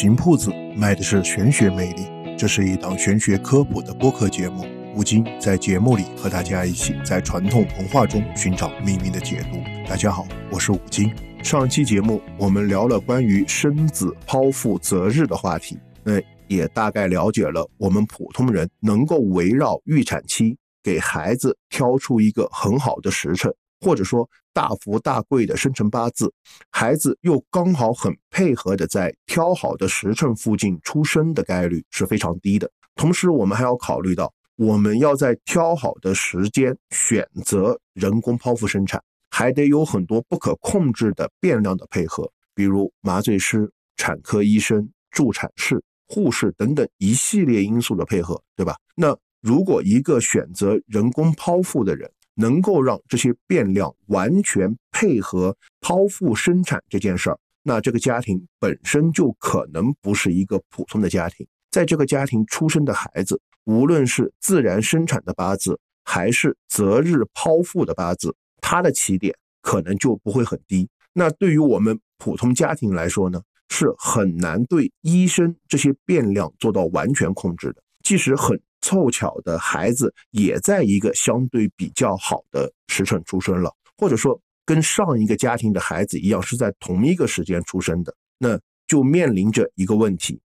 行铺子卖的是玄学魅力，这是一档玄学科普的播客节目。吴京在节目里和大家一起在传统文化中寻找命运的解读。大家好，我是吴京。上期节目我们聊了关于生子剖腹择日的话题，那也大概了解了我们普通人能够围绕预产期给孩子挑出一个很好的时辰。或者说大富大贵的生辰八字，孩子又刚好很配合的在挑好的时辰附近出生的概率是非常低的。同时，我们还要考虑到，我们要在挑好的时间选择人工剖腹生产，还得有很多不可控制的变量的配合，比如麻醉师、产科医生、助产士、护士等等一系列因素的配合，对吧？那如果一个选择人工剖腹的人，能够让这些变量完全配合剖腹生产这件事儿，那这个家庭本身就可能不是一个普通的家庭。在这个家庭出生的孩子，无论是自然生产的八字，还是择日剖腹的八字，他的起点可能就不会很低。那对于我们普通家庭来说呢，是很难对医生这些变量做到完全控制的。即使很。凑巧的孩子也在一个相对比较好的时辰出生了，或者说跟上一个家庭的孩子一样是在同一个时间出生的，那就面临着一个问题：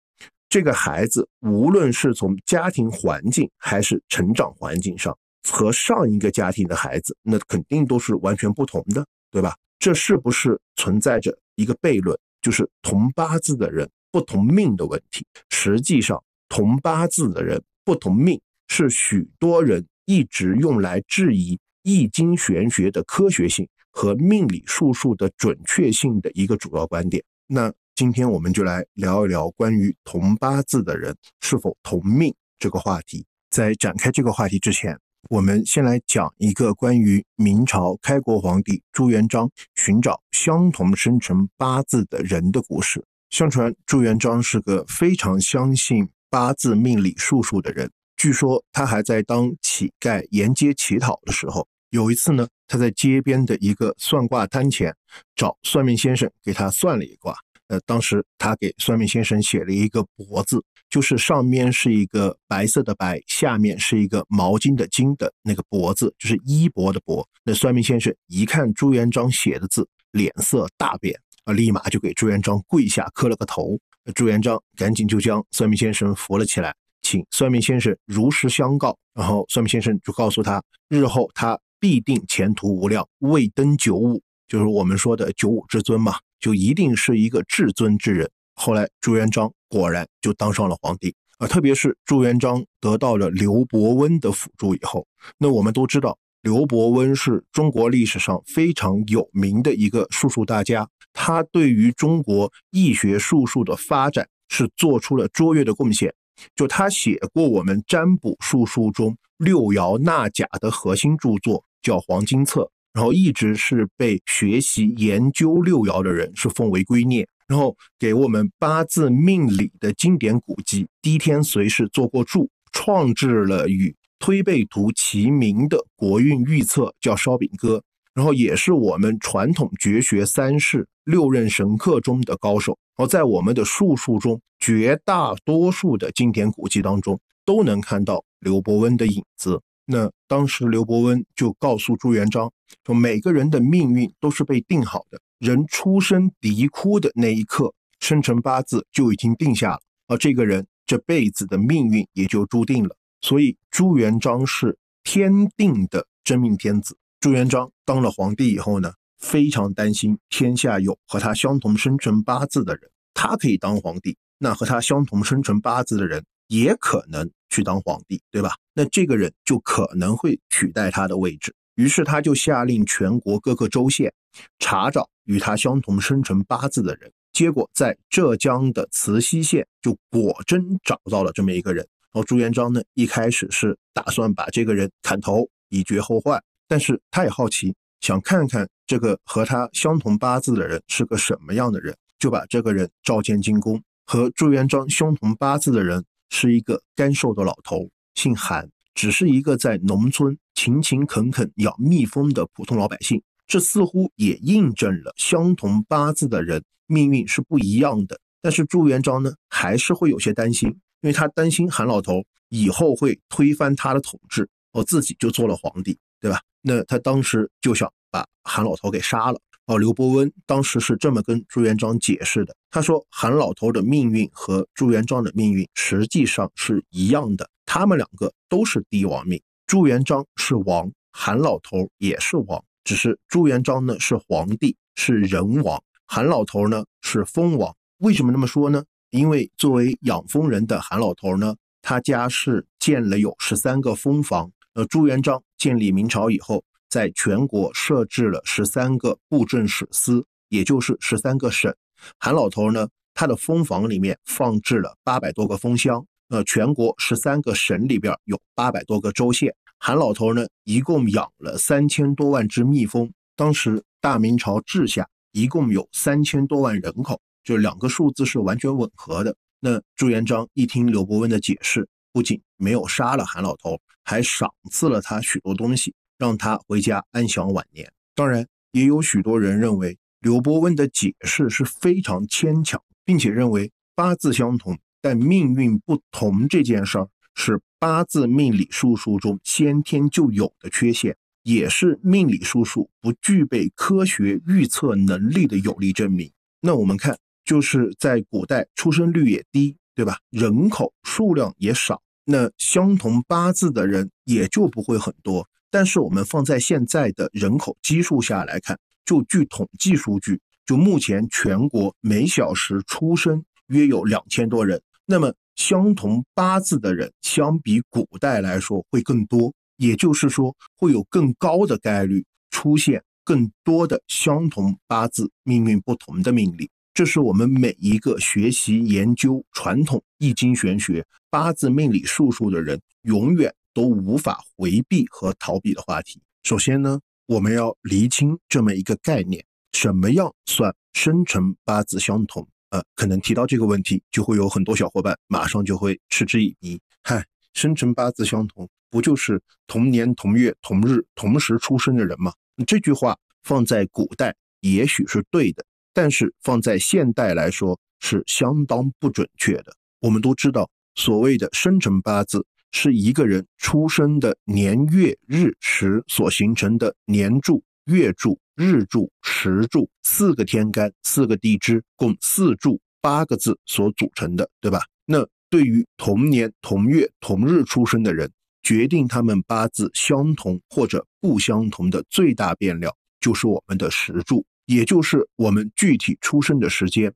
这个孩子无论是从家庭环境还是成长环境上，和上一个家庭的孩子那肯定都是完全不同的，对吧？这是不是存在着一个悖论，就是同八字的人不同命的问题？实际上，同八字的人。不同命是许多人一直用来质疑易经玄学的科学性和命理术数的准确性的一个主要观点。那今天我们就来聊一聊关于同八字的人是否同命这个话题。在展开这个话题之前，我们先来讲一个关于明朝开国皇帝朱元璋寻找相同生辰八字的人的故事。相传朱元璋是个非常相信。八字命理术数的人，据说他还在当乞丐沿街乞讨的时候，有一次呢，他在街边的一个算卦摊前找算命先生给他算了一卦。呃，当时他给算命先生写了一个“帛”字，就是上面是一个白色的“白”，下面是一个毛巾的“巾”的那个“帛”字，就是衣帛的“帛”。那算命先生一看朱元璋写的字，脸色大变，啊，立马就给朱元璋跪下磕了个头。朱元璋赶紧就将算命先生扶了起来，请算命先生如实相告。然后算命先生就告诉他，日后他必定前途无量，未登九五，就是我们说的九五至尊嘛，就一定是一个至尊之人。后来朱元璋果然就当上了皇帝啊！特别是朱元璋得到了刘伯温的辅助以后，那我们都知道。刘伯温是中国历史上非常有名的一个术数大家，他对于中国易学术数的发展是做出了卓越的贡献。就他写过我们占卜术数中六爻纳甲的核心著作，叫《黄金册》，然后一直是被学习研究六爻的人是奉为圭臬。然后给我们八字命理的经典古籍《滴天髓》是做过注，创制了与。推背图齐名的国运预测叫烧饼歌，然后也是我们传统绝学三式六任神客中的高手。而在我们的术数中，绝大多数的经典古籍当中都能看到刘伯温的影子。那当时刘伯温就告诉朱元璋说，每个人的命运都是被定好的，人出生啼哭的那一刻，生辰八字就已经定下了，而这个人这辈子的命运也就注定了。所以朱元璋是天定的真命天子。朱元璋当了皇帝以后呢，非常担心天下有和他相同生辰八字的人，他可以当皇帝，那和他相同生辰八字的人也可能去当皇帝，对吧？那这个人就可能会取代他的位置。于是他就下令全国各个州县查找与他相同生辰八字的人，结果在浙江的慈溪县就果真找到了这么一个人。然后朱元璋呢，一开始是打算把这个人砍头以绝后患，但是他也好奇，想看看这个和他相同八字的人是个什么样的人，就把这个人召见进宫。和朱元璋相同八字的人是一个干瘦的老头，姓韩，只是一个在农村勤勤恳恳养蜜蜂的普通老百姓。这似乎也印证了相同八字的人命运是不一样的。但是朱元璋呢，还是会有些担心，因为他担心韩老头以后会推翻他的统治，哦，自己就做了皇帝，对吧？那他当时就想把韩老头给杀了。哦，刘伯温当时是这么跟朱元璋解释的，他说韩老头的命运和朱元璋的命运实际上是一样的，他们两个都是帝王命，朱元璋是王，韩老头也是王，只是朱元璋呢是皇帝，是人王，韩老头呢是封王。为什么那么说呢？因为作为养蜂人的韩老头呢，他家是建了有十三个蜂房。呃，朱元璋建立明朝以后。在全国设置了十三个布政使司，也就是十三个省。韩老头呢，他的蜂房里面放置了八百多个蜂箱。呃，全国十三个省里边有八百多个州县。韩老头呢，一共养了三千多万只蜜蜂。当时大明朝治下一共有三千多万人口，就两个数字是完全吻合的。那朱元璋一听刘伯温的解释，不仅没有杀了韩老头，还赏赐了他许多东西。让他回家安享晚年。当然，也有许多人认为刘伯温的解释是非常牵强，并且认为八字相同但命运不同这件事儿是八字命理术数中先天就有的缺陷，也是命理术数不具备科学预测能力的有力证明。那我们看，就是在古代出生率也低，对吧？人口数量也少，那相同八字的人也就不会很多。但是我们放在现在的人口基数下来看，就据统计数据，就目前全国每小时出生约有两千多人。那么相同八字的人相比古代来说会更多，也就是说会有更高的概率出现更多的相同八字命运不同的命理。这是我们每一个学习研究传统易经玄学、八字命理术数的人永远。都无法回避和逃避的话题。首先呢，我们要厘清这么一个概念：什么样算生辰八字相同？呃，可能提到这个问题，就会有很多小伙伴马上就会嗤之以鼻。嗨，生辰八字相同，不就是同年同月同日同时出生的人吗？这句话放在古代也许是对的，但是放在现代来说是相当不准确的。我们都知道，所谓的生辰八字。是一个人出生的年月日时所形成的年柱、月柱、日柱、时柱四个天干、四个地支，共四柱八个字所组成的，对吧？那对于同年同月同日出生的人，决定他们八字相同或者不相同的最大变量，就是我们的时柱，也就是我们具体出生的时间。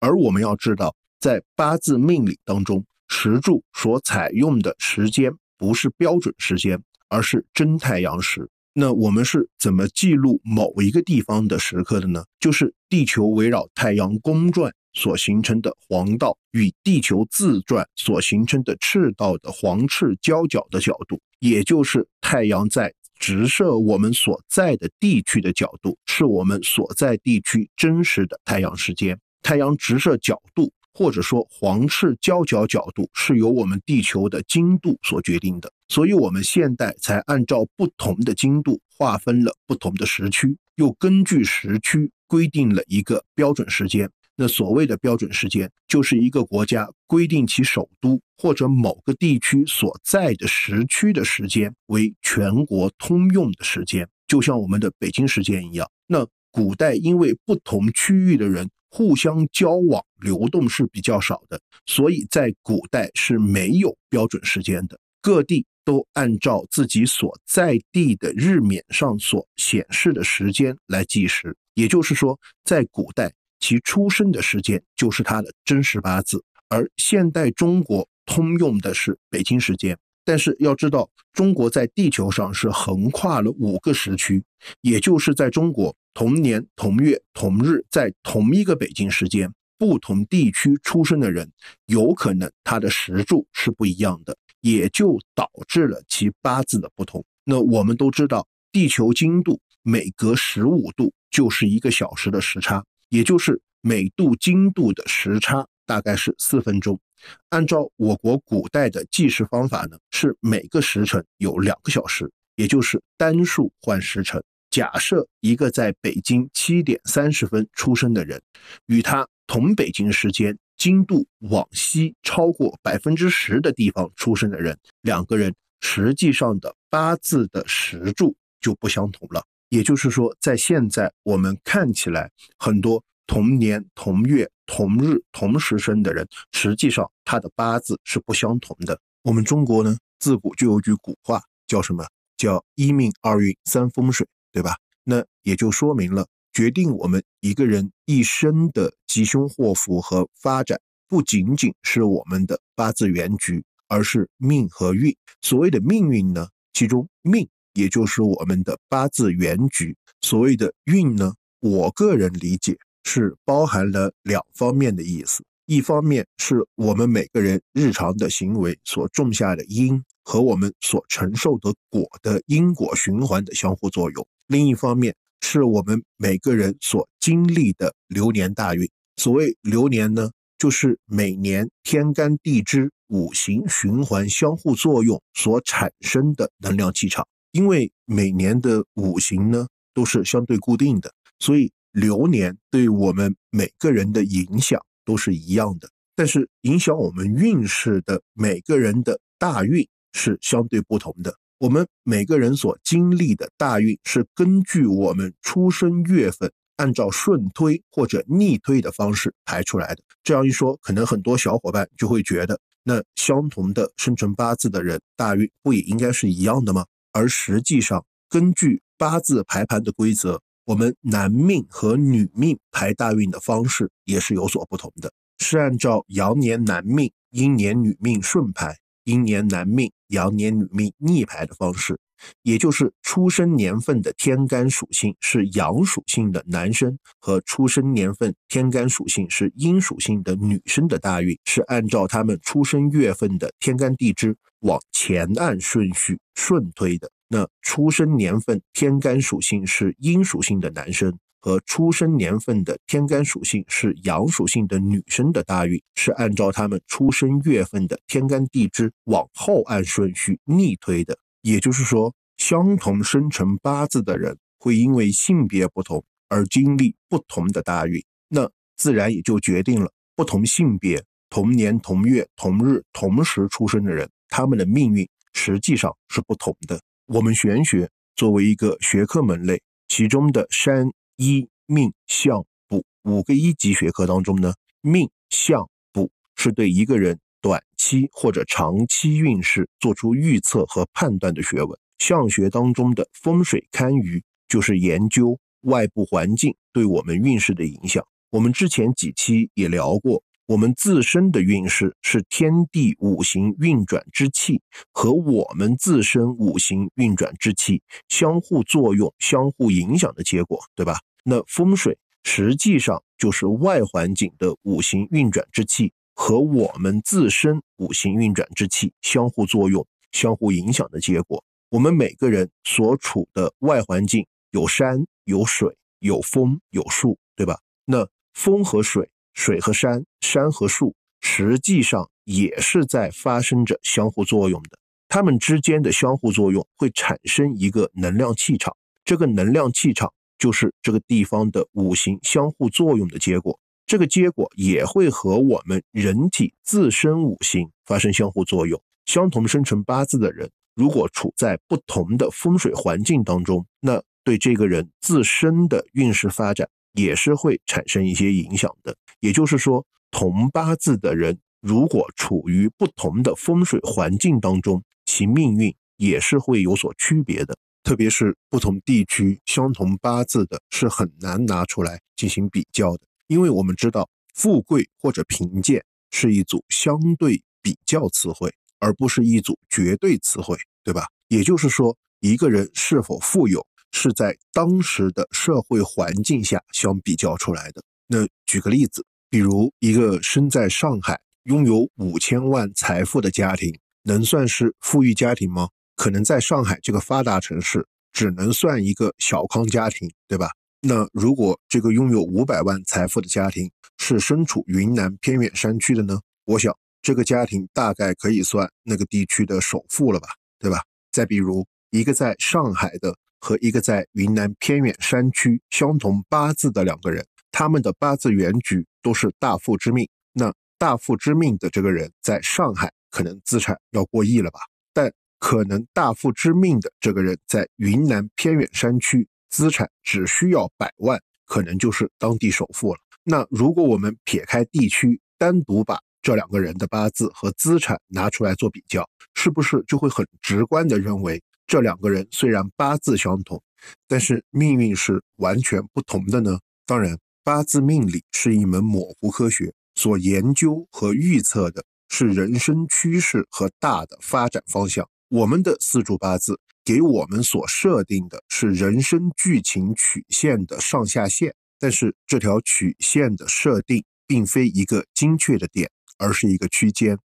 而我们要知道，在八字命理当中。时柱所采用的时间不是标准时间，而是真太阳时。那我们是怎么记录某一个地方的时刻的呢？就是地球围绕太阳公转所形成的黄道与地球自转所形成的赤道的黄赤交角的角度，也就是太阳在直射我们所在的地区的角度，是我们所在地区真实的太阳时间。太阳直射角度。或者说黄赤交角角度是由我们地球的经度所决定的，所以我们现代才按照不同的经度划分了不同的时区，又根据时区规定了一个标准时间。那所谓的标准时间，就是一个国家规定其首都或者某个地区所在的时区的时间为全国通用的时间，就像我们的北京时间一样。那古代因为不同区域的人。互相交往流动是比较少的，所以在古代是没有标准时间的。各地都按照自己所在地的日冕上所显示的时间来计时，也就是说，在古代其出生的时间就是他的真实八字。而现代中国通用的是北京时间，但是要知道，中国在地球上是横跨了五个时区，也就是在中国。同年同月同日，在同一个北京时间，不同地区出生的人，有可能他的时柱是不一样的，也就导致了其八字的不同。那我们都知道，地球经度每隔十五度就是一个小时的时差，也就是每度经度的时差大概是四分钟。按照我国古代的计时方法呢，是每个时辰有两个小时，也就是单数换时辰。假设一个在北京七点三十分出生的人，与他同北京时间经度往西超过百分之十的地方出生的人，两个人实际上的八字的时柱就不相同了。也就是说，在现在我们看起来，很多同年同月同日同时生的人，实际上他的八字是不相同的。我们中国呢，自古就有句古话，叫什么？叫一命二运三风水，对吧？那也就说明了，决定我们一个人一生的吉凶祸福和发展，不仅仅是我们的八字原局，而是命和运。所谓的命运呢，其中命也就是我们的八字原局，所谓的运呢，我个人理解是包含了两方面的意思。一方面是我们每个人日常的行为所种下的因和我们所承受的果的因果循环的相互作用；另一方面是我们每个人所经历的流年大运。所谓流年呢，就是每年天干地支五行循环相互作用所产生的能量气场。因为每年的五行呢都是相对固定的，所以流年对我们每个人的影响。都是一样的，但是影响我们运势的每个人的大运是相对不同的。我们每个人所经历的大运是根据我们出生月份，按照顺推或者逆推的方式排出来的。这样一说，可能很多小伙伴就会觉得，那相同的生辰八字的人，大运不也应该是一样的吗？而实际上，根据八字排盘的规则。我们男命和女命排大运的方式也是有所不同的，是按照阳年男命、阴年女命顺排，阴年男命、阳年女命逆排的方式，也就是出生年份的天干属性是阳属性的男生和出生年份天干属性是阴属性的女生的大运是按照他们出生月份的天干地支往前按顺序顺推的。那出生年份天干属性是阴属性的男生和出生年份的天干属性是阳属性的女生的大运是按照他们出生月份的天干地支往后按顺序逆推的。也就是说，相同生辰八字的人会因为性别不同而经历不同的大运，那自然也就决定了不同性别、同年同月同日同时出生的人，他们的命运实际上是不同的。我们玄学作为一个学科门类，其中的山一命相卜五个一级学科当中呢，命相卜是对一个人短期或者长期运势做出预测和判断的学问。相学当中的风水堪舆就是研究外部环境对我们运势的影响。我们之前几期也聊过。我们自身的运势是天地五行运转之气和我们自身五行运转之气相互作用、相互影响的结果，对吧？那风水实际上就是外环境的五行运转之气和我们自身五行运转之气相互作用、相互影响的结果。我们每个人所处的外环境有山、有水、有风、有树，对吧？那风和水。水和山，山和树，实际上也是在发生着相互作用的。它们之间的相互作用会产生一个能量气场，这个能量气场就是这个地方的五行相互作用的结果。这个结果也会和我们人体自身五行发生相互作用。相同生辰八字的人，如果处在不同的风水环境当中，那对这个人自身的运势发展也是会产生一些影响的。也就是说，同八字的人如果处于不同的风水环境当中，其命运也是会有所区别的。特别是不同地区相同八字的，是很难拿出来进行比较的。因为我们知道，富贵或者贫贱是一组相对比较词汇，而不是一组绝对词汇，对吧？也就是说，一个人是否富有，是在当时的社会环境下相比较出来的。那举个例子，比如一个身在上海、拥有五千万财富的家庭，能算是富裕家庭吗？可能在上海这个发达城市，只能算一个小康家庭，对吧？那如果这个拥有五百万财富的家庭是身处云南偏远山区的呢？我想这个家庭大概可以算那个地区的首富了吧，对吧？再比如一个在上海的和一个在云南偏远山区相同八字的两个人。他们的八字原局都是大富之命，那大富之命的这个人在上海可能资产要过亿了吧？但可能大富之命的这个人在云南偏远山区资产只需要百万，可能就是当地首富了。那如果我们撇开地区，单独把这两个人的八字和资产拿出来做比较，是不是就会很直观的认为这两个人虽然八字相同，但是命运是完全不同的呢？当然，八字命理是一门模糊科学，所研究和预测的是人生趋势和大的发展方向。我们的四柱八字给我们所设定的是人生剧情曲线的上下限，但是这条曲线的设定并非一个精确的点，而是一个区间。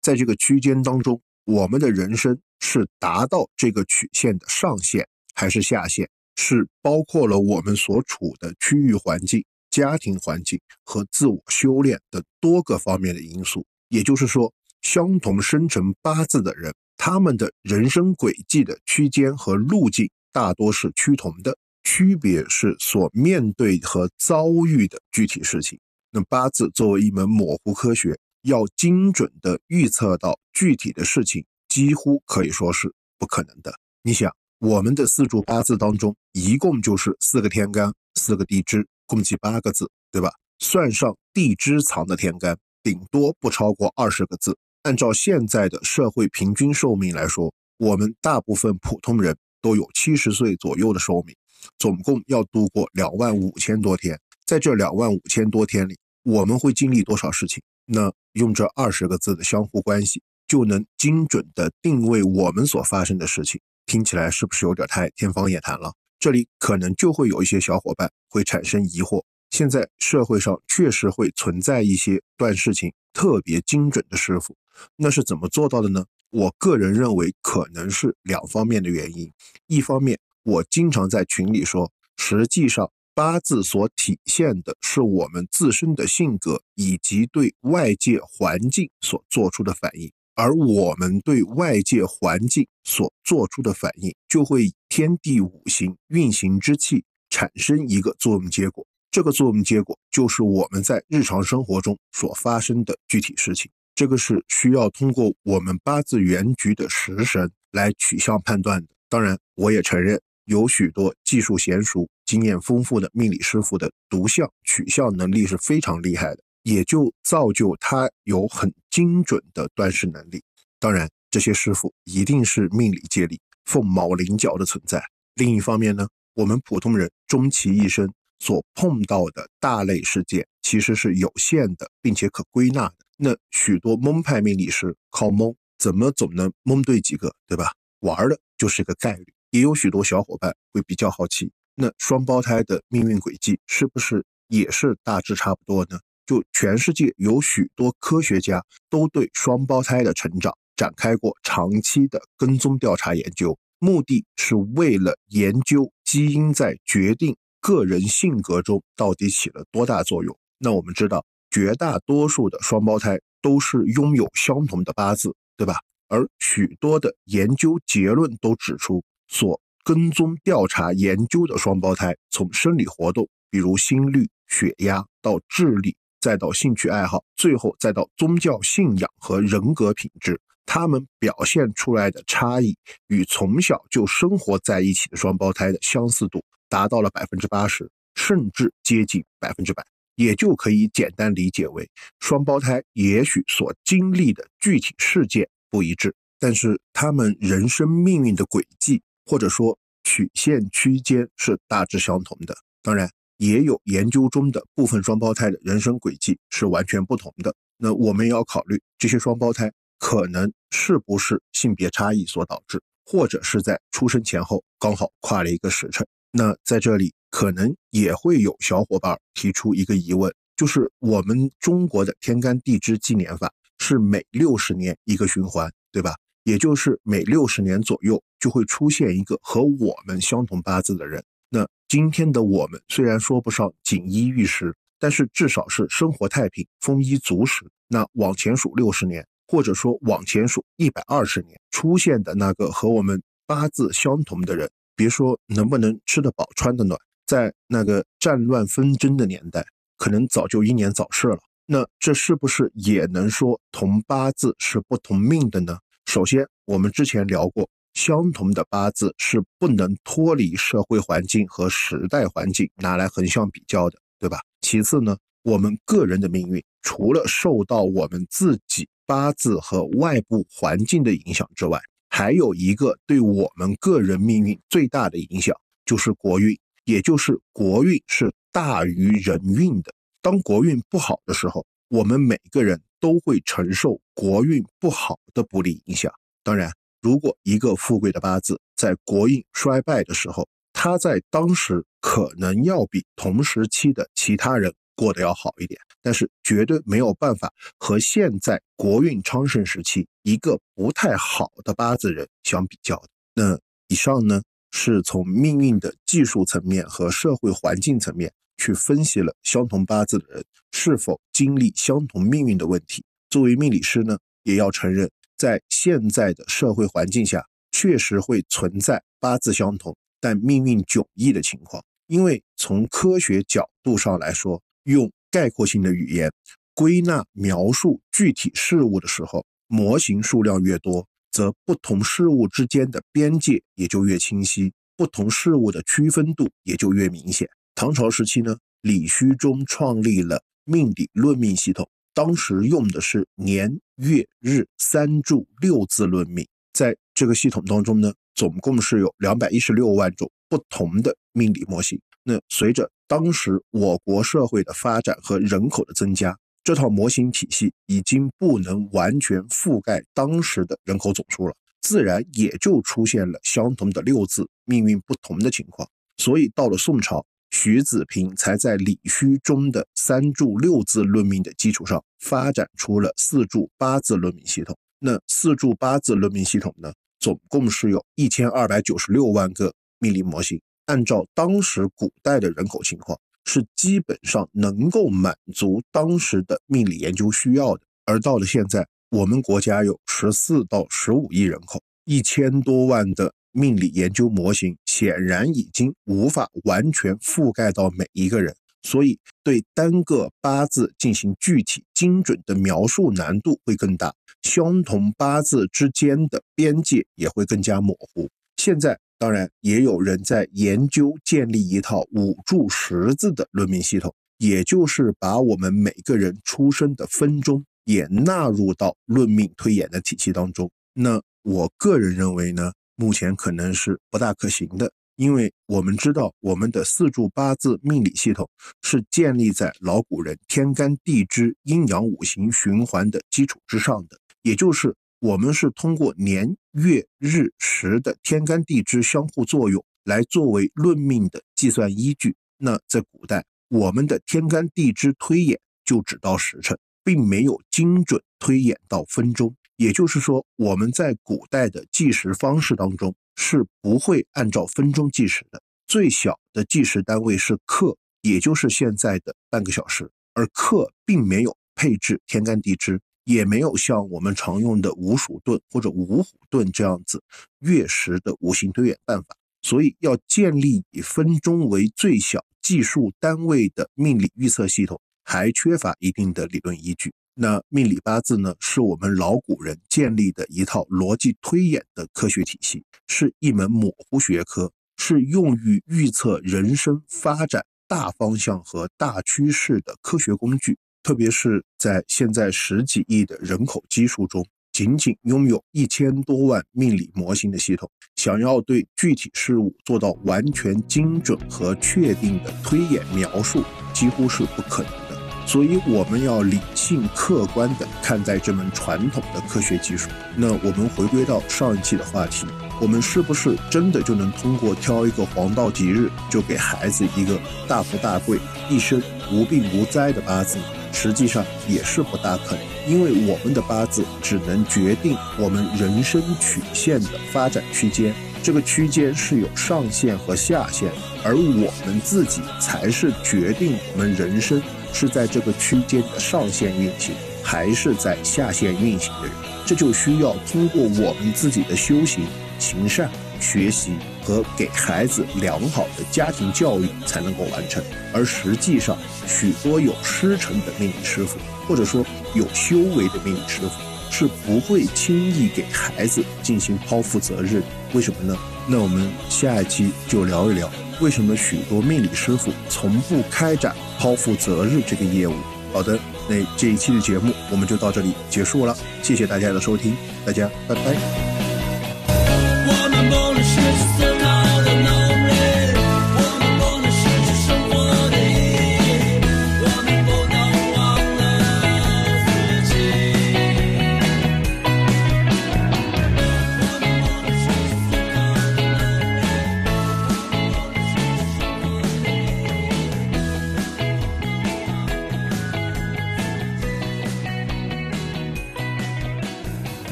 在这个区间当中，我们的人生是达到这个曲线的上限还是下限，是包括了我们所处的区域环境、家庭环境和自我修炼等多个方面的因素。也就是说，相同生辰八字的人。他们的人生轨迹的区间和路径大多是趋同的，区别是所面对和遭遇的具体事情。那八字作为一门模糊科学，要精准的预测到具体的事情，几乎可以说是不可能的。你想，我们的四柱八字当中，一共就是四个天干，四个地支，共计八个字，对吧？算上地支藏的天干，顶多不超过二十个字。按照现在的社会平均寿命来说，我们大部分普通人都有七十岁左右的寿命，总共要度过两万五千多天。在这两万五千多天里，我们会经历多少事情？那用这二十个字的相互关系，就能精准的定位我们所发生的事情。听起来是不是有点太天方夜谭了？这里可能就会有一些小伙伴会产生疑惑。现在社会上确实会存在一些断事情特别精准的师傅，那是怎么做到的呢？我个人认为可能是两方面的原因。一方面，我经常在群里说，实际上八字所体现的是我们自身的性格以及对外界环境所做出的反应，而我们对外界环境所做出的反应，就会以天地五行运行之气产生一个作用结果。这个作用结果就是我们在日常生活中所发生的具体事情，这个是需要通过我们八字原局的食神来取向判断的。当然，我也承认有许多技术娴熟、经验丰富的命理师傅的读相取向能力是非常厉害的，也就造就他有很精准的断事能力。当然，这些师傅一定是命理界里凤毛麟角的存在。另一方面呢，我们普通人终其一生。所碰到的大类事件其实是有限的，并且可归纳的。那许多蒙派命理师靠蒙，怎么总能蒙对几个，对吧？玩的就是个概率。也有许多小伙伴会比较好奇，那双胞胎的命运轨迹是不是也是大致差不多呢？就全世界有许多科学家都对双胞胎的成长展开过长期的跟踪调查研究，目的是为了研究基因在决定。个人性格中到底起了多大作用？那我们知道，绝大多数的双胞胎都是拥有相同的八字，对吧？而许多的研究结论都指出，所跟踪调查研究的双胞胎，从生理活动，比如心率、血压，到智力，再到兴趣爱好，最后再到宗教信仰和人格品质，他们表现出来的差异，与从小就生活在一起的双胞胎的相似度。达到了百分之八十，甚至接近百分之百，也就可以简单理解为双胞胎也许所经历的具体事件不一致，但是他们人生命运的轨迹或者说曲线区间是大致相同的。当然，也有研究中的部分双胞胎的人生轨迹是完全不同的。那我们要考虑这些双胞胎可能是不是性别差异所导致，或者是在出生前后刚好跨了一个时辰。那在这里可能也会有小伙伴提出一个疑问，就是我们中国的天干地支纪年法是每六十年一个循环，对吧？也就是每六十年左右就会出现一个和我们相同八字的人。那今天的我们虽然说不上锦衣玉食，但是至少是生活太平、丰衣足食。那往前数六十年，或者说往前数一百二十年，出现的那个和我们八字相同的人。别说能不能吃得饱、穿得暖，在那个战乱纷争的年代，可能早就英年早逝了。那这是不是也能说同八字是不同命的呢？首先，我们之前聊过，相同的八字是不能脱离社会环境和时代环境拿来横向比较的，对吧？其次呢，我们个人的命运除了受到我们自己八字和外部环境的影响之外，还有一个对我们个人命运最大的影响，就是国运，也就是国运是大于人运的。当国运不好的时候，我们每个人都会承受国运不好的不利影响。当然，如果一个富贵的八字在国运衰败的时候，他在当时可能要比同时期的其他人过得要好一点，但是绝对没有办法和现在国运昌盛时期一个不太好的八字人相比较。那以上呢，是从命运的技术层面和社会环境层面。去分析了相同八字的人是否经历相同命运的问题。作为命理师呢，也要承认，在现在的社会环境下，确实会存在八字相同但命运迥异的情况。因为从科学角度上来说，用概括性的语言归纳描述具体事物的时候，模型数量越多，则不同事物之间的边界也就越清晰，不同事物的区分度也就越明显。唐朝时期呢，李虚中创立了命理论命系统，当时用的是年月日三柱六字论命。在这个系统当中呢，总共是有两百一十六万种不同的命理模型。那随着当时我国社会的发展和人口的增加，这套模型体系已经不能完全覆盖当时的人口总数了，自然也就出现了相同的六字命运不同的情况。所以到了宋朝。徐子平才在李虚中的三柱六字论命的基础上，发展出了四柱八字论命系统。那四柱八字论命系统呢，总共是有一千二百九十六万个命理模型。按照当时古代的人口情况，是基本上能够满足当时的命理研究需要的。而到了现在，我们国家有十四到十五亿人口，一千多万的。命理研究模型显然已经无法完全覆盖到每一个人，所以对单个八字进行具体精准的描述难度会更大，相同八字之间的边界也会更加模糊。现在当然也有人在研究建立一套五柱十字的论命系统，也就是把我们每个人出生的分钟也纳入到论命推演的体系当中。那我个人认为呢？目前可能是不大可行的，因为我们知道我们的四柱八字命理系统是建立在老古人天干地支阴阳五行循环的基础之上的，也就是我们是通过年月日时的天干地支相互作用来作为论命的计算依据。那在古代，我们的天干地支推演就只到时辰，并没有精准推演到分钟。也就是说，我们在古代的计时方式当中是不会按照分钟计时的，最小的计时单位是刻，也就是现在的半个小时。而刻并没有配置天干地支，也没有像我们常用的五鼠遁或者五虎遁这样子月食的五行推演办法，所以要建立以分钟为最小计数单位的命理预测系统，还缺乏一定的理论依据。那命理八字呢，是我们老古人建立的一套逻辑推演的科学体系，是一门模糊学科，是用于预测人生发展大方向和大趋势的科学工具。特别是在现在十几亿的人口基数中，仅仅拥有一千多万命理模型的系统，想要对具体事物做到完全精准和确定的推演描述，几乎是不可能的。所以我们要理性客观地看待这门传统的科学技术。那我们回归到上一期的话题，我们是不是真的就能通过挑一个黄道吉日，就给孩子一个大富大贵、一生无病无灾的八字呢？实际上也是不大可能，因为我们的八字只能决定我们人生曲线的发展区间，这个区间是有上限和下限，而我们自己才是决定我们人生。是在这个区间的上限运行，还是在下限运行的人，这就需要通过我们自己的修行、行善学习和给孩子良好的家庭教育才能够完成。而实际上，许多有师承的命理师傅，或者说有修为的命理师傅，是不会轻易给孩子进行剖腹择日。为什么呢？那我们下一期就聊一聊，为什么许多命理师傅从不开展剖腹择日这个业务。好的，那这一期的节目我们就到这里结束了，谢谢大家的收听，大家拜拜。